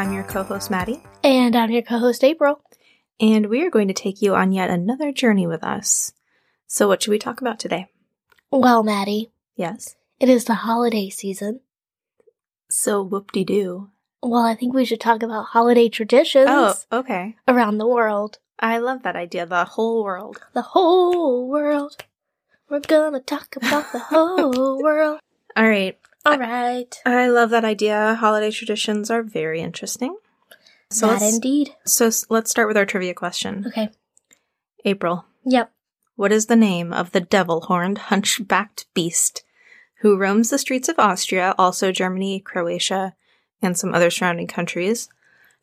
I'm your co host, Maddie, And I'm your co host, April. and we are going to take you on yet another journey with us. So, what should we talk about today? Well, Maddie, Yes. it is the holiday season. So, whoop de doo. Well, I think we should talk about holiday traditions Oh, okay. around the world. I love that idea. The whole world. The whole world. We're gonna talk about the whole world. All right. All right. I love that idea. Holiday traditions are very interesting. So, that indeed. so let's start with our trivia question. Okay. April, Yep. what is the name of the devil horned, hunchbacked beast who roams the streets of Austria, also Germany, Croatia, and some other surrounding countries,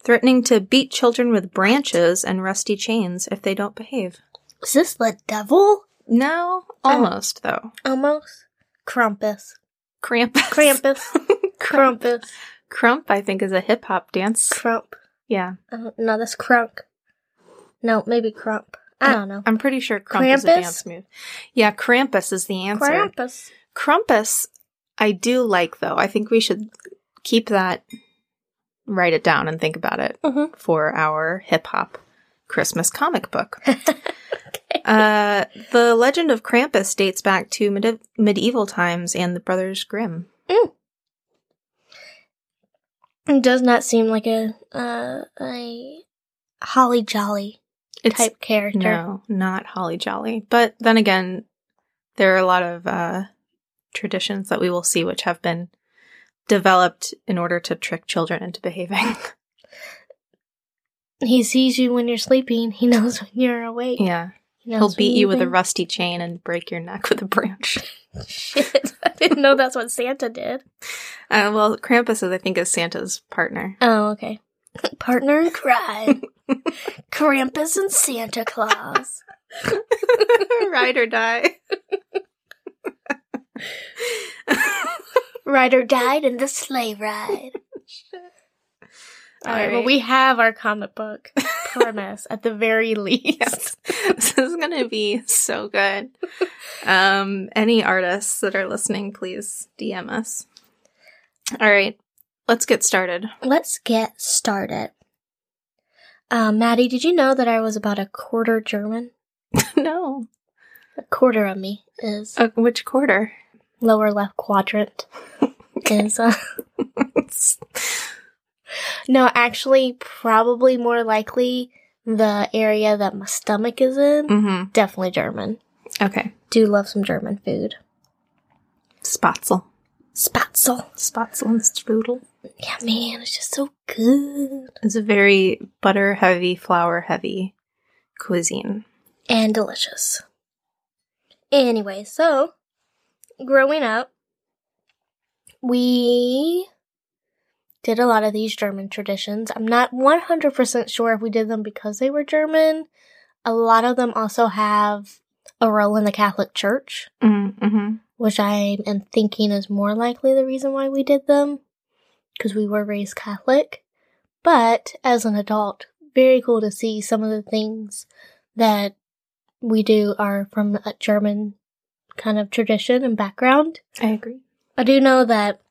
threatening to beat children with branches and rusty chains if they don't behave? Is this the devil? No, oh. almost though. Almost. Krampus. Krampus. Krampus. Krampus. Krump, I think, is a hip hop dance. Krump. Yeah, Uh, no, that's crunk. No, maybe krump. I don't know. I'm pretty sure Krump is a Krampus? dance move. Yeah, Krampus is the answer. Krampus. Krampus, I do like though. I think we should keep that, write it down, and think about it Mhm. for our hip hop Christmas comic book. uh, the legend of Krampus dates back to medi- medieval times and the Brothers Grimm. It does not seem like a uh, a holly jolly It's type character. no, not Holly Jolly. But then again, there are a lot of uh, traditions that we will see which have been developed in order to trick children into behaving. He sees you when you're sleeping. He knows when you're awake. yeah. Knows He'll beat you with a rusty chain and break your neck with a branch. Shit, I didn't know that's what Santa did. Uh, well, Krampus, is, I think, is Santa's partner. Oh, okay. Partner in crime. Krampus and Santa Claus. Ride or die. Rider died in the sleigh ride. All right, well, we have our comic book premise at the very least. Yes. This is going to be so good. Um, any artists that are listening, please DM us. All right, let's get started. Let's get started. Um, Maddie, did you know that I was about a quarter German? no. A quarter of me is Uh, which quarter? lower left quadrant. is uh, no, actually, probably more likely the area that my stomach is in. mm-hmm. Definitely German. Okay. Do love some German food. Spätzle. Spätzle. Spätzle and strudel. Yeah, man, it's just so good It's a very butter heavy, flour heavy cuisine. and delicious. Anyway, so growing up, we did a lot of these German traditions. I'm not 100% sure if we did them because they were German. A lot of them also have a role in the Catholic Church, Mm-hmm. which I am thinking is more likely the reason why we did them because we were raised Catholic. But as an adult, very cool to see some of the things that we do are from a German kind of tradition and background. I agree. I do know that,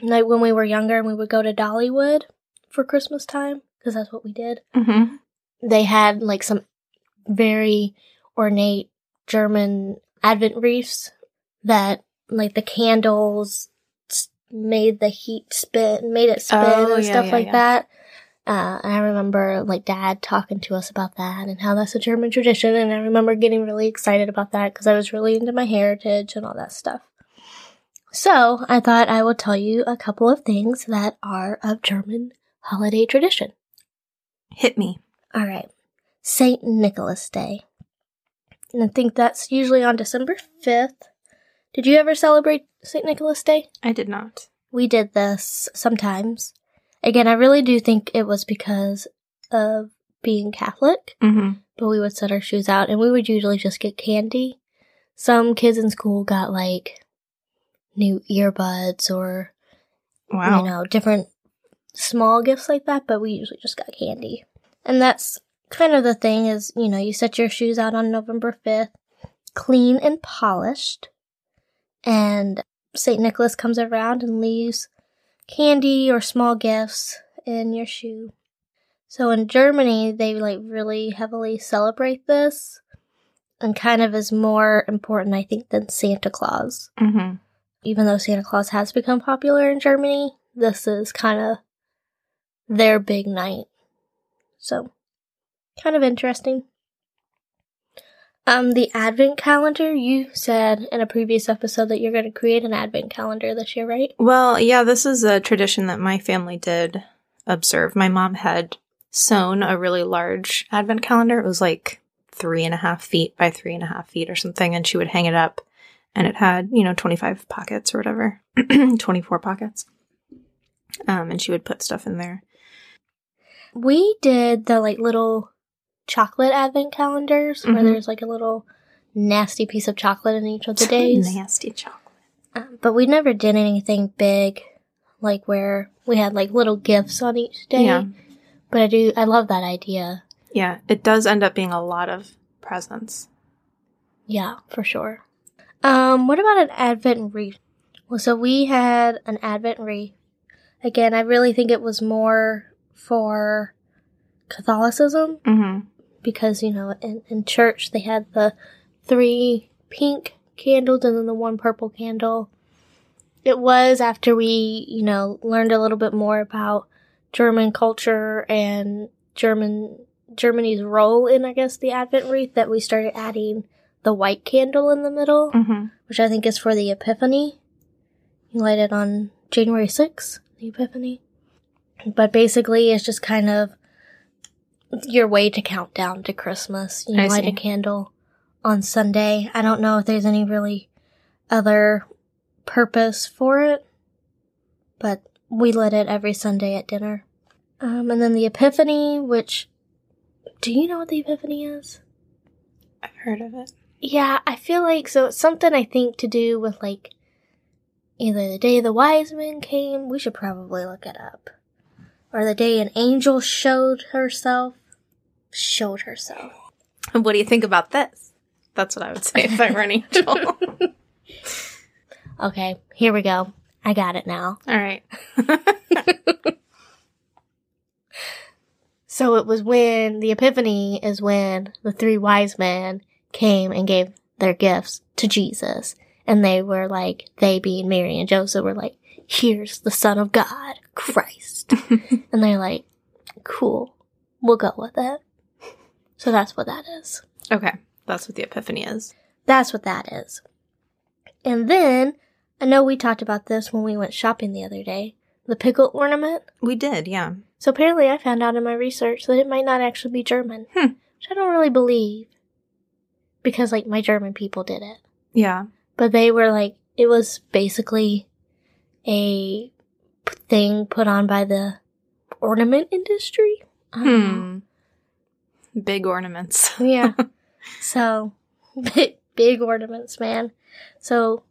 like when we were younger and we would go to Dollywood for Christmas time, because that's what we did, Mm-hmm. they had like some very ornate German Advent wreaths that, like the candles made the heat spin, made it spin Oh, and yeah, stuff yeah, like yeah. that. Uh, I remember like dad talking to us about that and how that's a German tradition. And I remember getting really excited about that because I was really into my heritage and all that stuff. So I thought I would tell you a couple of things that are of German holiday tradition. Hit me. All right. St. Nicholas Day. And I think that's usually on December 5th. Did you ever celebrate St. Nicholas Day? I did not. We did this sometimes. Again, I really do think it was because of being Catholic, Mm-hmm. but we would set our shoes out and we would usually just get candy. Some kids in school got like new earbuds or, Wow. you know, different small gifts like that, but we usually just got candy. And that's kind of the thing is, you know, you set your shoes out on November 5th, clean and polished, and St. Nicholas comes around and leaves candy or small gifts in your shoe. So in Germany, they like really heavily celebrate this and kind of is more important, I think, than Santa Claus. Mm-hmm. Even though Santa Claus has become popular in Germany, this is kind of their big night. So, kind of interesting. Um, the advent calendar, you said in a previous episode that you're going to create an advent calendar this year, right? Well, yeah, this is a tradition that my family did observe. My mom had sewn a really large advent calendar. It was like three and a half feet by three and a half feet or something, and she would hang it up, and it had, you know, 25 pockets or whatever, 24 pockets. Um, and she would put stuff in there. We did the like little chocolate advent calendars where Mhm. there's like a little nasty piece of chocolate in each of the days. Nasty chocolate. Um, but we never did anything big, like where we had like little gifts on each day. Yeah. But I do, I love that idea. Yeah, it does end up being a lot of presents. Yeah, for sure. Um, what about an Advent wreath? Well, so we had an Advent wreath. Again, I really think it was more for Catholicism Mm-hmm. because, you know, in, in church they had the three pink candles and then the one purple candle. It was after we, you know, learned a little bit more about German culture and German Germany's role in, I guess, the Advent wreath that we started adding the white candle in the middle, Mm-hmm. which I think is for the Epiphany. You light it on January 6th, the Epiphany. But basically, it's just kind of your way to count down to Christmas. You I light see. a candle on Sunday. I don't know if there's any really other purpose for it, but we lit it every Sunday at dinner. Um, and then the Epiphany, which do you know what the Epiphany is? I've heard of it. Yeah, I feel like so it's something I think to do with like either the day the wise men came, we should probably look it up. Or the day an angel showed herself. Showed herself. And What do you think about this? That's what I would say if I were an angel. Okay, here we go. I got it now. All right. So it was when the Epiphany is when the three wise men came and gave their gifts to Jesus. And they were like, they being Mary and Joseph were like, here's the Son of God, Christ. and they're like, cool, we'll go with it. So that's what that is. Okay. That's what the epiphany is. That's what that is. And then, I know we talked about this when we went shopping the other day. The pickle ornament. We did, yeah. So apparently, I found out in my research that it might not actually be German, Hmm. which I don't really believe, because like my German people did it, Yeah. but they were like it was basically a p- thing put on by the ornament industry. Hmm. Big ornaments. Yeah. so big, big ornaments, man. So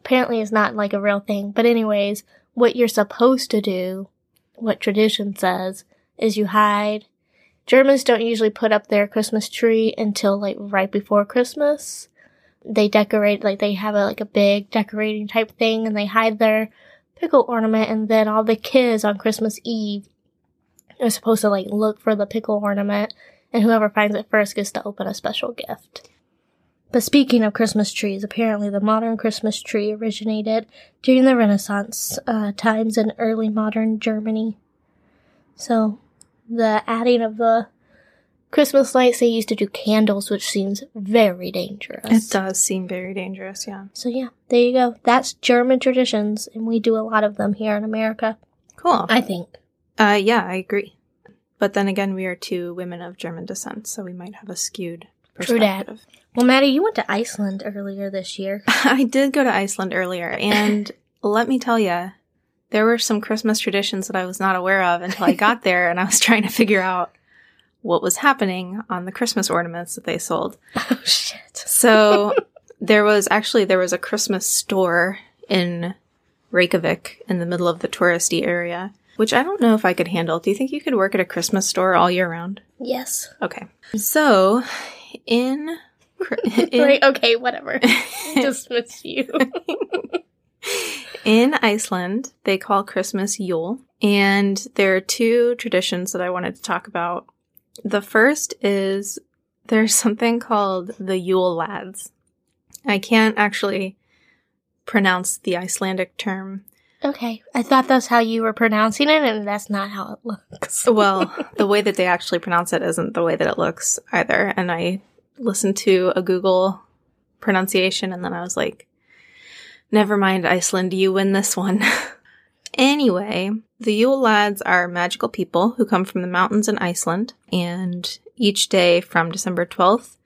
apparently, it's not like a real thing. But anyways, what you're supposed to do, what tradition says, is you hide. Germans don't usually put up their Christmas tree until like right before Christmas. They decorate like they have a like a big decorating type thing, and they hide their pickle ornament, and then all the kids on Christmas Eve are supposed to like look for the pickle ornament and whoever finds it first gets to open a special gift. But speaking of Christmas trees, apparently the modern Christmas tree originated during the Renaissance uh, times in early modern Germany. So, the adding of the Christmas lights, they used to do candles, which seems very dangerous. It does seem very dangerous, yeah. So, yeah, there you go. That's German traditions, and we do a lot of them here in America, Cool. I think. Uh, yeah, I agree. But then again, we are two women of German descent, so we might have a skewed True that. perspective. Well, Maddie, you went to Iceland earlier this year. I did go to Iceland earlier, and let me tell you, there were some Christmas traditions that I was not aware of until I got there, and I was trying to figure out what was happening on the Christmas ornaments that they sold. oh, shit. So there was actually there was a Christmas store in Reykjavik in the middle of the touristy area, which I don't know if I could handle. Do you think you could work at a Christmas store all year round? Yes. Okay. So in, in Right, okay, whatever. Dismiss you. In Iceland, they call Christmas Yule, and there are two traditions that I wanted to talk about. The first is there's something called the Yule Lads. I can't actually pronounce the Icelandic term. Okay. I thought that's how you were pronouncing it, and that's not how it looks. Well, the way that they actually pronounce it isn't the way that it looks either. And I listened to a Google pronunciation and then I was like, never mind, Iceland, you win this one. anyway, the Yule lads are magical people who come from the mountains in Iceland, and each day from December 12th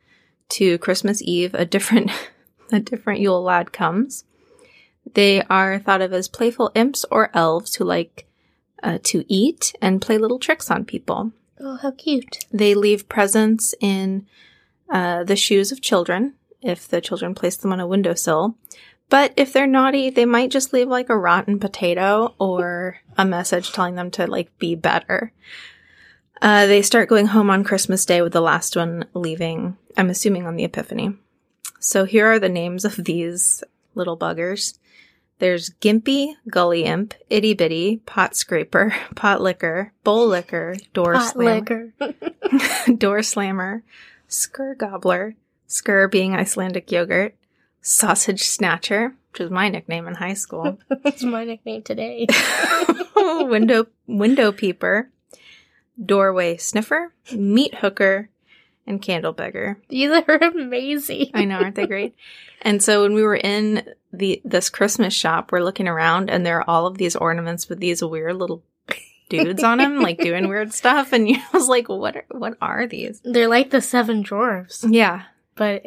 to Christmas Eve, a different a different Yule lad comes. They are thought of as playful imps or elves who like uh, to eat and play little tricks on people. Oh, how cute. They leave presents in uh, the shoes of children if the children place them on a windowsill. But if they're naughty, they might just leave like a rotten potato or a message telling them to like be better. Uh, they start going home on Christmas Day with the last one leaving, I'm assuming on the Epiphany. So here are the names of these little buggers. There's Gimpy, Gully Imp, Itty Bitty, Pot Scraper, Pot Licker, Bowl Licker, Door Hot Slammer. Door Slammer, Skyr Gobbler, Skyr being Icelandic yogurt, Sausage Snatcher, which was my nickname in high school, That's my nickname today. Window Window Peeper, Doorway Sniffer, Meat Hooker, and Candle Beggar. These are amazing. I know, aren't they great? And so when we were in the this Christmas shop, we're looking around and there are all of these ornaments with these weird little dudes on them, like doing weird stuff. And I was like, what are what are these? They're like the seven dwarves. Yeah, but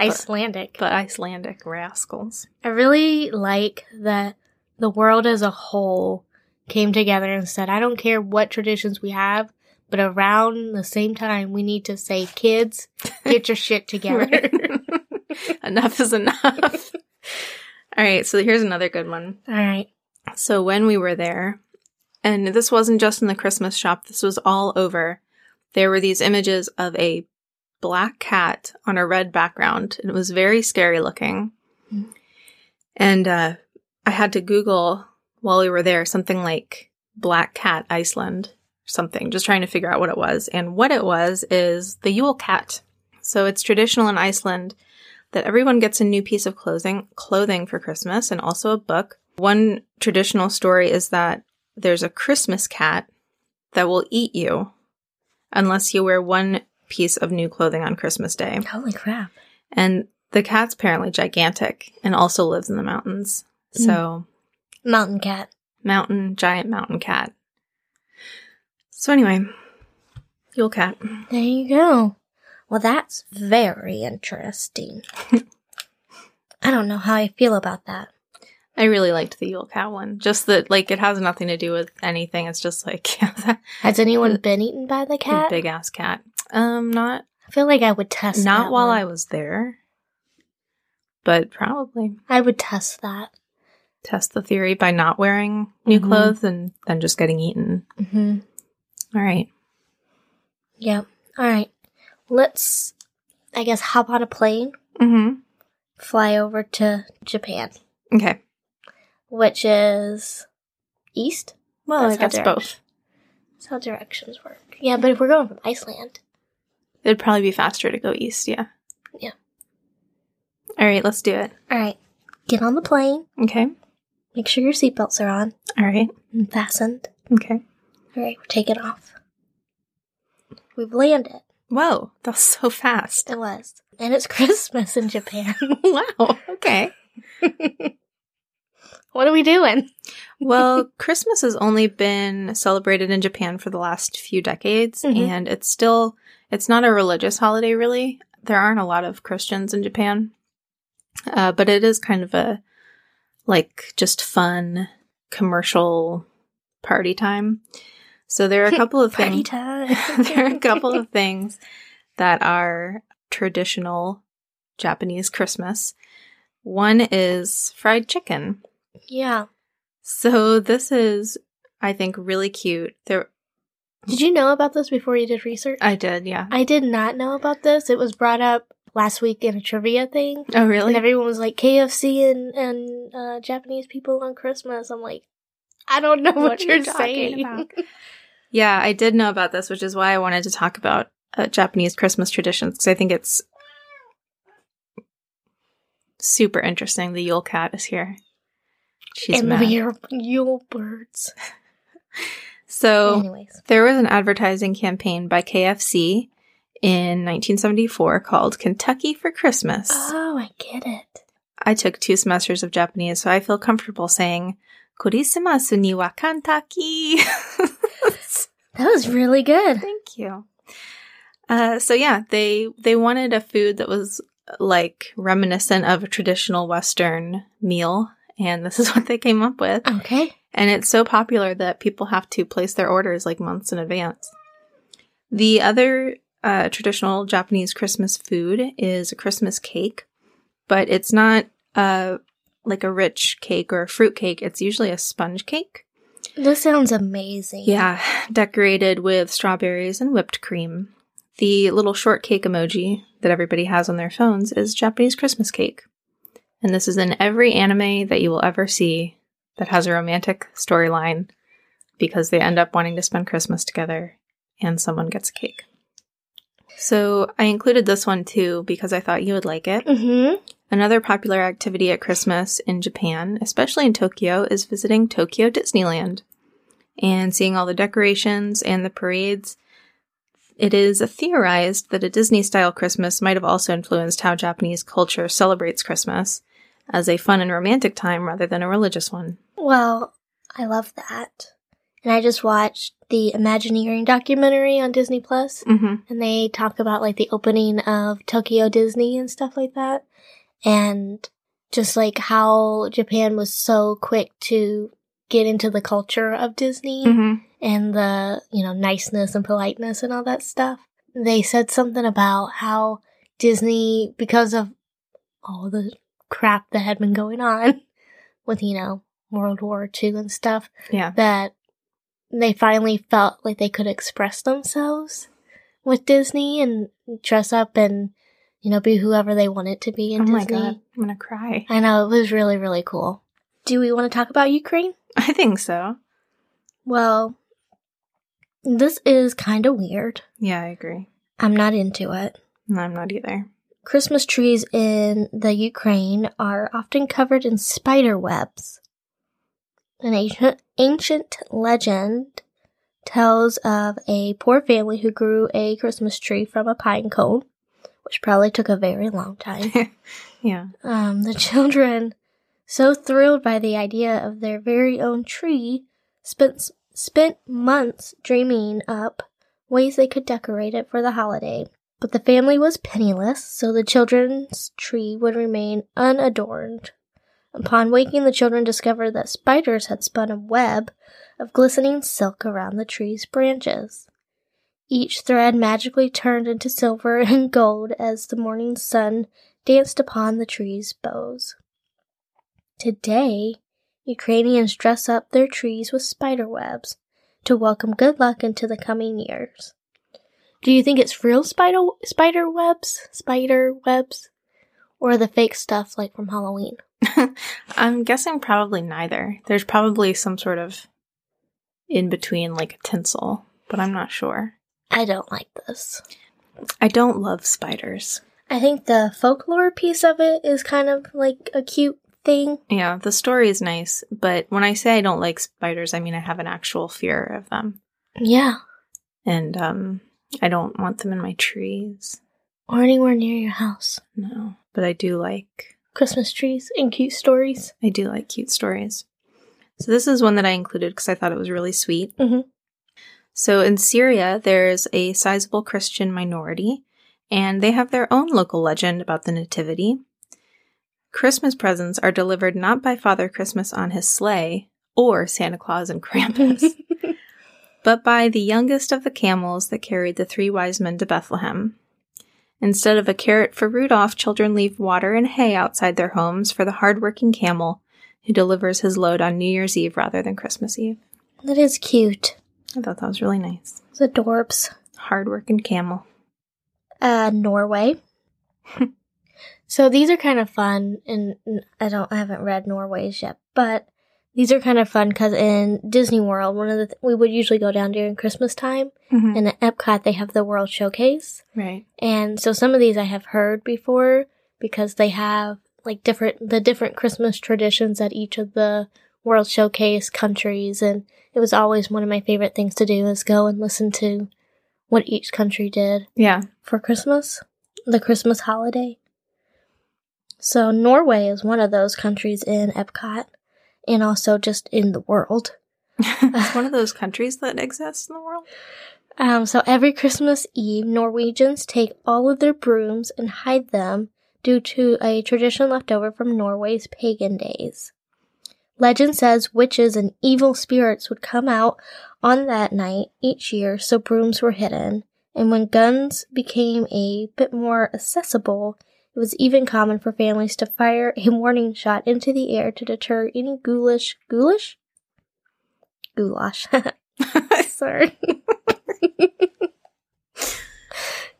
Icelandic. but Icelandic rascals. I really like that the world as a whole came together and said, I don't care what traditions we have, but around the same time, we need to say, kids, get your shit together. enough is enough. All right, so here's another good one. All right. So when we were there, and this wasn't just in the Christmas shop, this was all over, there were these images of a black cat on a red background. It was very scary looking. Mm. And uh, I had to Google while we were there something like Black Cat Iceland, something, just trying to figure out what it was. And what it was is the Yule cat. So it's traditional in Iceland that everyone gets a new piece of clothing clothing for Christmas and also a book. One traditional story is that there's a Christmas cat that will eat you unless you wear one piece of new clothing on Christmas Day. Holy crap. And the cat's apparently gigantic and also lives in the mountains. Hmm. So, Mountain cat. mountain, giant mountain cat. So, anyway, Yule cat. There you go. Well, that's very interesting. I don't know how I feel about that. I really liked the Yule cat one. Just that, like, it has nothing to do with anything. It's just like, Has anyone been eaten by the cat? big ass cat. Um, not I feel like I would test not while one. I was there, but probably I would test that. test the theory by not wearing new Mhm. clothes and then just getting eaten. Mm-hmm. All right. Yep. All right. Let's, I guess, hop on a plane, Mm-hmm. fly over to Japan, Okay. which is east. Well, That's I guess both. That's how directions work. Yeah, but if we're going from Iceland, It'd probably be faster to go east. Yeah. Yeah. All right. Let's do it. all right, get on the plane. Okay. Make sure your seatbelts are on All right. and fastened. Okay. All right, we're taking off. We've landed. Whoa, that was so fast. It was, and it's Christmas in Japan. wow. Okay. what are we doing? Well, Christmas has only been celebrated in Japan for the last few decades, Mhm. and it's still it's not a religious holiday really. There aren't a lot of Christians in Japan, uh, but it is kind of a like just fun commercial party time. So there are a couple of things. there are a couple of things that are traditional Japanese Christmas. One is fried chicken. Yeah. So this is, I think, really cute. There, Did you know about this before you did research? I did, yeah. I did not know about this. It was brought up last week in a trivia thing. Oh, really? And everyone was like KFC and and uh, Japanese people on Christmas. I'm like, I don't know what, What you're you talking saying. about? yeah, I did know about this, which is why I wanted to talk about uh, Japanese Christmas traditions because I think it's super interesting. The Yule Cat is here. She's and mad. we are Yule birds. So Anyways, there was an advertising campaign by KFC in 1974 called Kentucky for Christmas. oh, I get it. I took two semesters of Japanese, so I feel comfortable saying "Kurisimasu ni wa Kentucky." That was really good. Thank you. Uh, so yeah, they they wanted a food that was like reminiscent of a traditional Western meal, and this is what they came up with. Okay. And it's so popular that people have to place their orders like months in advance. The other uh, traditional Japanese Christmas food is a Christmas cake, but it's not uh, like a rich cake or a fruit cake. It's usually a sponge cake. This sounds amazing. Yeah, decorated with strawberries and whipped cream. The little shortcake emoji that everybody has on their phones is Japanese Christmas cake. And this is in every anime that you will ever see that has a romantic storyline because they end up wanting to spend Christmas together and someone gets a cake. So I included this one too because I thought you would like it. Mm-hmm. Another popular activity at Christmas in Japan, especially in Tokyo, is visiting Tokyo Disneyland and seeing all the decorations and the parades. It is theorized that a Disney style Christmas might have also influenced how Japanese culture celebrates Christmas as a fun and romantic time rather than a religious one. Well, I love that. And I just watched the Imagineering documentary on Disney Plus, Mm-hmm. and they talk about like the opening of Tokyo Disney and stuff like that. And just like how Japan was so quick to get into the culture of Disney Mm-hmm. and the, you know, niceness and politeness and all that stuff. They said something about how Disney, because of all the crap that had been going on with, you know, World War II and stuff, Yeah. that they finally felt like they could express themselves with Disney and dress up and, you know, be whoever they wanted to be in oh my god, I'm gonna cry. I know, it was really, really cool. Do we want to talk about Ukraine? I think so. Well, this is kind of weird. Yeah, I agree. I'm not into it. No, I'm not either. Christmas trees in the Ukraine are often covered in spider webs. An ancient, ancient legend tells of a poor family who grew a Christmas tree from a pine cone, which probably took a very long time. Yeah. Um, the children, so thrilled by the idea of their very own tree, spent spent months dreaming up ways they could decorate it for the holiday. But the family was penniless, so the children's tree would remain unadorned. Upon waking, the children discovered that spiders had spun a web of glistening silk around the tree's branches. Each thread magically turned into silver and gold as the morning sun danced upon the tree's boughs. Today, Ukrainians dress up their trees with spider webs to welcome good luck into the coming years. Do you think it's real spider spider webs, spider webs, or the fake stuff like from Halloween? I'm guessing probably neither. There's probably some sort of in between, like a tinsel, but I'm not sure. I don't like this. I don't love spiders. I think the folklore piece of it is kind of like a cute thing. Yeah, the story is nice, but when I say I don't like spiders, I mean I have an actual fear of them. Yeah. And um I don't want them in my trees. Or anywhere near your house. No. But I do like Christmas trees and cute stories. I do like cute stories. So this is one that I included because I thought it was really sweet. Mhm. So in Syria, there's a sizable Christian minority, and they have their own local legend about the Nativity. Christmas presents are delivered not by Father Christmas on his sleigh or Santa Claus and Krampus, but by the youngest of the camels that carried the three wise men to Bethlehem. Instead of a carrot for Rudolph, children leave water and hay outside their homes for the hardworking camel who delivers his load on New Year's Eve rather than Christmas Eve. that is cute. I thought that was really nice. It's adorbs. Hardworking camel. Uh, Norway. so these are kind of fun, and and I don't, I haven't read Norway's yet, but these are kind of fun because in Disney World, one of the th- we would usually go down during Christmas time, Mhm. and at Epcot they have the World Showcase, Right. and so some of these I have heard before because they have like different the different Christmas traditions at each of the World Showcase countries, and it was always one of my favorite things to do is go and listen to what each country did Yeah. for Christmas, the Christmas holiday. So Norway is one of those countries in Epcot and also just in the world. it's one of those countries that exists in the world. Um, so every Christmas Eve, Norwegians take all of their brooms and hide them due to a tradition left over from Norway's pagan days. Legend says witches and evil spirits would come out on that night each year, so brooms were hidden. And when guns became a bit more accessible, it was even common for families to fire a warning shot into the air to deter any ghoulish, ghoulish? Goulash. Sorry.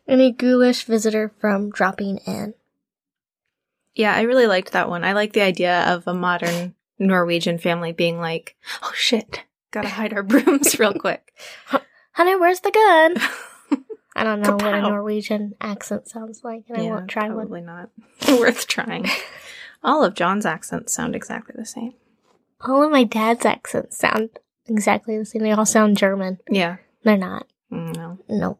Any ghoulish visitor from dropping in. Yeah, I really liked that one. I like the idea of a modern Norwegian family being like, "Oh shit, gotta hide our brooms real quick." Honey, where's the gun? I don't know what a Norwegian accent sounds like, and I won't try one. probably not worth trying. All of John's accents sound exactly the same. All of my dad's accents sound exactly the same. They all sound German. Yeah, They're not. Mm, no. No.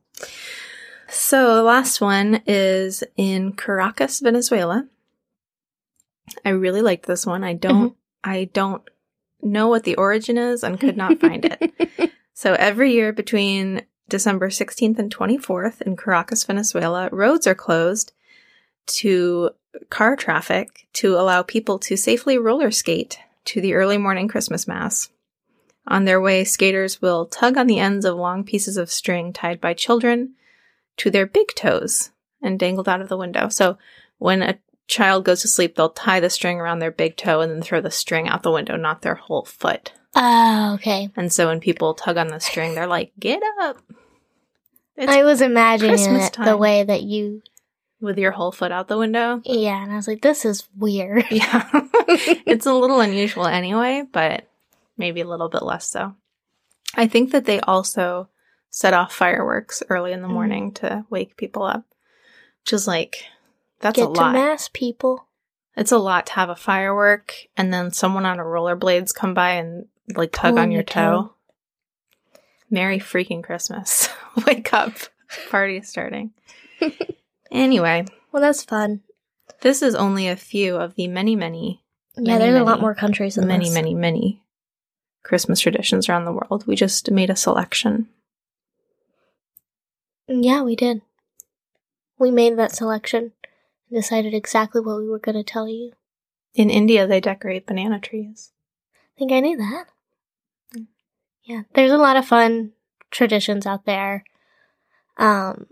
So the last one is in Caracas, Venezuela. I really liked this one. I don't I don't know what the origin is and could not find it. So every year between December 16th and 24th in Caracas, Venezuela, roads are closed to car traffic to allow people to safely roller skate to the early morning Christmas mass. On their way, skaters will tug on the ends of long pieces of string tied by children to their big toes and dangled out of the window. So when a child goes to sleep, they'll tie the string around their big toe and then throw the string out the window, not their whole foot. Oh, okay. And so when people tug on the string, they're like, "Get up!" It's I was imagining Christmas it the way that you. with your whole foot out the window. Yeah, and I was like, this is weird. Yeah, it's a little unusual anyway, but maybe a little bit less so. I think that they also set off fireworks early in the Mm. morning to wake people up, which is like that's Get a to lot. mass, people. It's a lot to have a firework and then someone on a rollerblades come by and like tug Pull on your your toe. toe. Merry freaking Christmas. Wake up. Party is starting. anyway, Well, that's fun. this is only a few of the many, many, Yeah, Many, there's a lot more countries than many, this. many, many Christmas traditions around the world. We just made a selection. Yeah, we did. We made that selection and decided exactly what we were going to tell you. In India, they decorate banana trees. I think I knew that. Yeah, there's a lot of fun traditions out there. Um,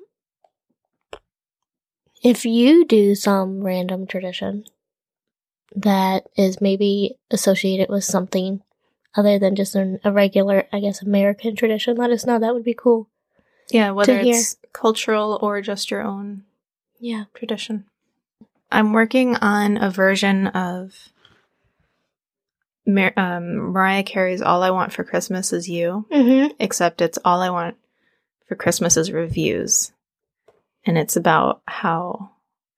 if you do some random tradition that is maybe associated with something other than just an, a regular, I guess, American tradition, let us know. That would be cool. Yeah, whether hear. it's cultural or just your own Yeah. tradition. I'm working on a version of Mar- um, Mariah Carey's All I Want for Christmas Is You, Mm-hmm. except it's All I Want for Christmas is Reviews. And it's about how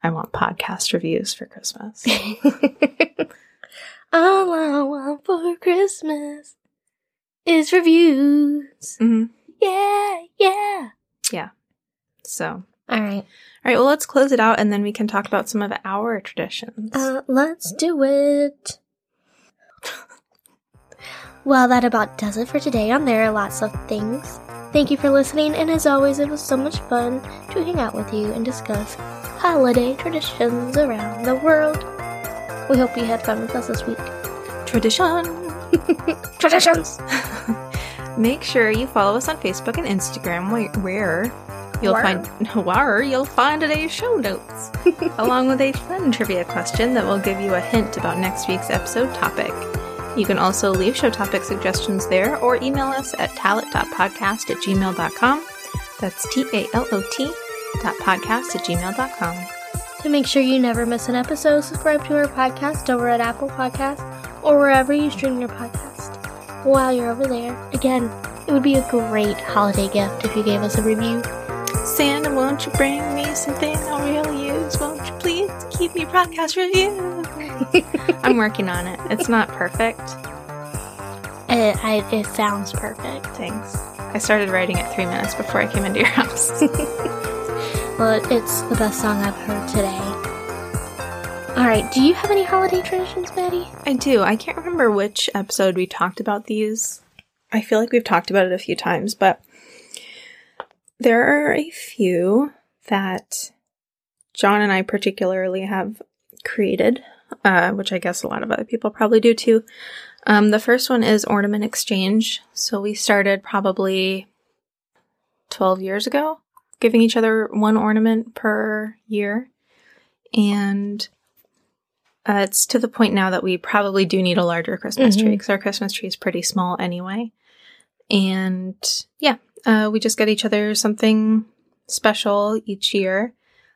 I want podcast reviews for Christmas. All I want for Christmas is reviews. hmm Yeah, yeah. So, All right. all right, well, let's close it out and then we can talk about some of our traditions. Uh, let's do it. Well, that about does it for today on There Are Lots of Things. Thank you for listening, and as always, it was so much fun to hang out with you and discuss holiday traditions around the world. We hope you had fun with us this week. Tradition! Traditions! Make sure you follow us on Facebook and Instagram, where, you'll Where? find where you'll find today's show notes, along with a fun trivia question that will give you a hint about next week's episode topic. You can also leave show topic suggestions there or email us at talot.podcast at gmail.com. That's T A L O T dot podcast at gmail.com. To make sure you never miss an episode, subscribe to our podcast over at Apple Podcasts or wherever you stream your podcast. While you're over there, again, it would be a great holiday gift if you gave us a review. Santa, won't you bring me something I'll really use? Won't you please keep me podcast review? I'm working on it. It's not perfect. It, I, it sounds perfect. Thanks. I started writing it three minutes before I came into your house. Well, it's the best song I've heard today. Alright, do you have any holiday traditions, Maddie? I do. I can't remember which episode we talked about these. I feel like we've talked about it a few times, but there are a few that John and I particularly have created, uh, which I guess a lot of other people probably do too. Um, the first one is ornament exchange. So we started probably 12 years ago, giving each other one ornament per year. And uh, it's to the point now that we probably do need a larger Christmas tree Mhm. because our Christmas tree is pretty small anyway. And yeah, uh, we just get each other something special each year.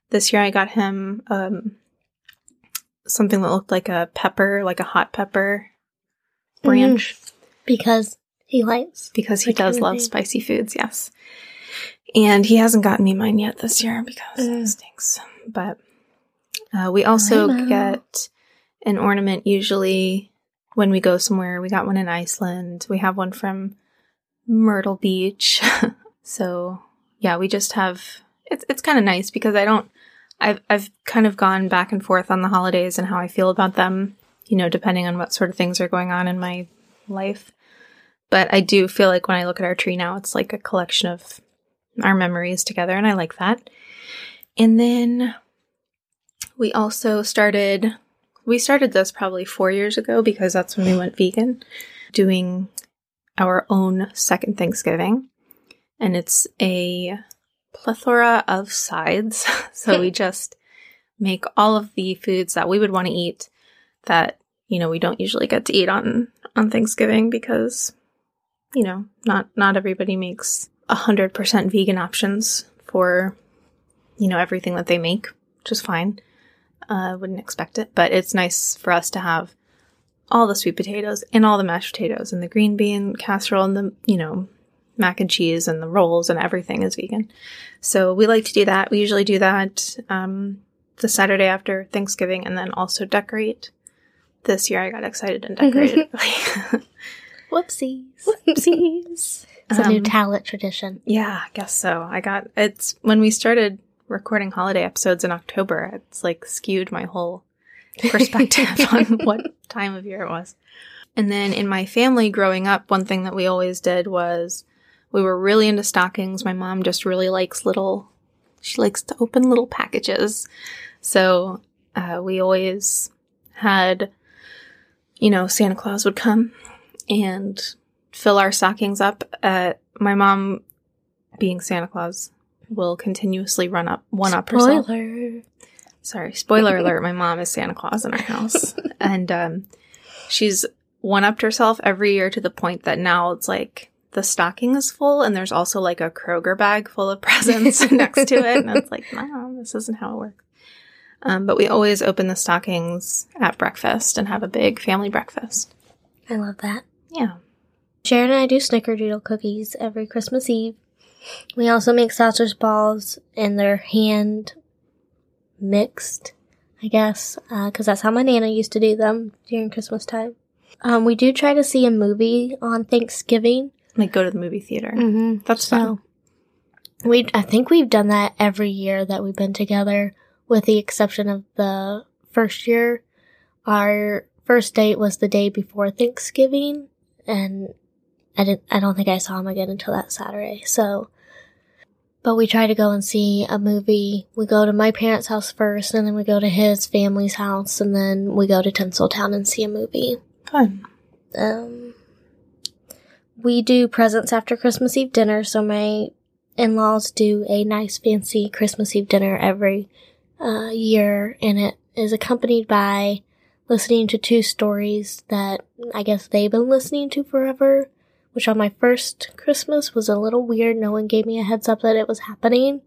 This year I got him um, something that looked like a pepper, like a hot pepper branch Because he likes. because he does love spicy foods, yes. And he hasn't gotten me mine yet this year because Mm. it stinks. But uh, we also get an ornament usually when we go somewhere. We got one in Iceland. We have one from Myrtle Beach. so yeah, we just have it's it's kind of nice because I don't I've I've kind of gone back and forth on the holidays and how I feel about them, you know, depending on what sort of things are going on in my life. But I do feel like when I look at our tree now, it's like a collection of our memories together, and I like that. And then we also started, we started this probably four years ago because that's when we went vegan, doing our own second Thanksgiving. And it's a plethora of sides. so we just make all of the foods that we would want to eat that, you know, we don't usually get to eat on on Thanksgiving because you know, not not everybody makes a hundred percent vegan options for you know everything that they make, which is fine. I uh, wouldn't expect it, but it's nice for us to have all the sweet potatoes and all the mashed potatoes and the green bean casserole and the you know mac and cheese and the rolls and everything is vegan. So we like to do that. We usually do that um, the Saturday after Thanksgiving and then also decorate. This year I got excited and decorated. Whoopsies. Whoopsies. It's a new Um, TALOT tradition. Yeah, I guess so. I got it's when we started recording holiday episodes in October, it's like skewed my whole perspective on what time of year it was. And then in my family growing up, one thing that we always did was we were really into stockings. My mom just really likes little, she likes to open little packages. So uh, we always had, you know, Santa Claus would come and fill our stockings up. Uh, my mom, being Santa Claus, will continuously run up, one up herself. Spoiler. Sorry, spoiler alert. My mom is Santa Claus in our house, and um, she's one upped herself every year to the point that now it's like the stocking is full, and there's also like a Kroger bag full of presents next to it, and it's like, no, this isn't how it works. Um, but we always open the stockings at breakfast and have a big family breakfast. I love that. Yeah. Sharon and I do snickerdoodle cookies every Christmas Eve. We also make sausage balls and they're hand mixed, I guess, because that's how my nana used to do them during Christmas time. Um, we do try to see a movie on Thanksgiving. Like go to the movie theater. Mm-hmm. That's fun. We, I think we've done that every year that we've been together, with the exception of the first year. Our first date was the day before Thanksgiving, and I didn't. I don't think I saw him again until that Saturday. So, but we try to go and see a movie. We go to my parents' house first, and then we go to his family's house, and then we go to Tinseltown and see a movie. Fun. Um, we do presents after Christmas Eve dinner, so my in laws do a nice fancy Christmas Eve dinner every uh, year, and it is accompanied by listening to two stories that I guess they've been listening to forever. Which on my first Christmas was a little weird. No one gave me a heads up that it was happening.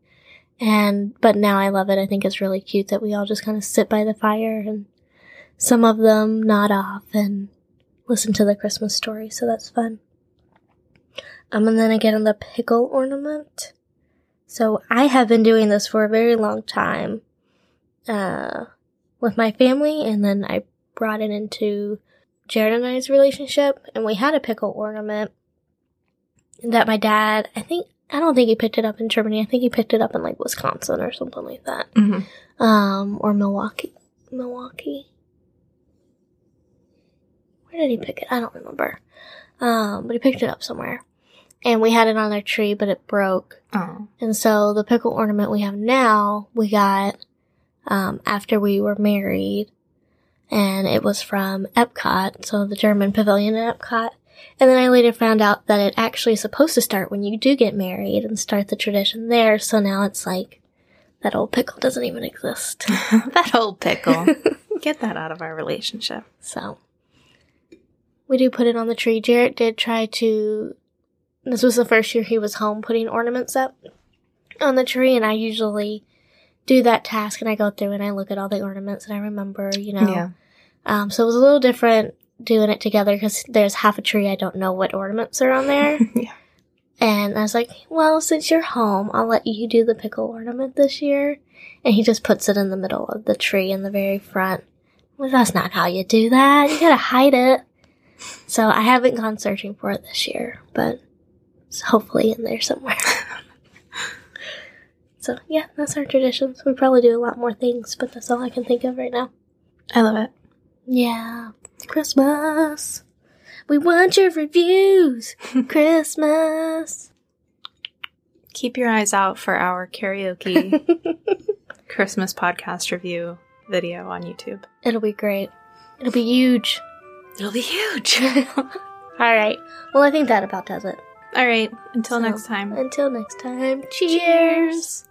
And, but now I love it. I think it's really cute that we all just kind of sit by the fire and some of them nod off and listen to the Christmas story. So that's fun. Um, and then I get on the pickle ornament. So I have been doing this for a very long time, uh, with my family. And then I brought it into Jared and I's relationship and we had a pickle ornament that my dad, I think, I don't think he picked it up in Germany. I think he picked it up in like Wisconsin or something like that. Mm-hmm. Um, or Milwaukee. Milwaukee. Where did he pick it? I don't remember. Um, but he picked it up somewhere. And we had it on our tree, but it broke. Oh. And so the pickle ornament we have now, we got, um, after we were married. And it was from Epcot, so the German pavilion at Epcot. And then I later found out that it actually is supposed to start when you do get married and start the tradition there. So now it's like that old pickle doesn't even exist. that old pickle. Get that out of our relationship. So we do put it on the tree. Jarrett did try to. This was the first year he was home putting ornaments up on the tree, and I usually do that task and I go through and I look at all the ornaments and I remember, you know. Yeah. Um, so it was a little different doing it together because there's half a tree I don't know what ornaments are on there. Yeah. And I was like, well, since you're home, I'll let you do the pickle ornament this year. And he just puts it in the middle of the tree in the very front. Well, that's not how you do that. You gotta hide it. So I haven't gone searching for it this year, but it's hopefully in there somewhere. so yeah, that's our traditions. We probably do a lot more things, but that's all I can think of right now. I love it. Yeah, Christmas. We want your reviews. Christmas. Keep your eyes out for our karaoke Christmas podcast review video on YouTube. It'll be great. It'll be huge. It'll be huge. All right. Well, I think that about does it. All right. Until So, next time. Until next time. Cheers.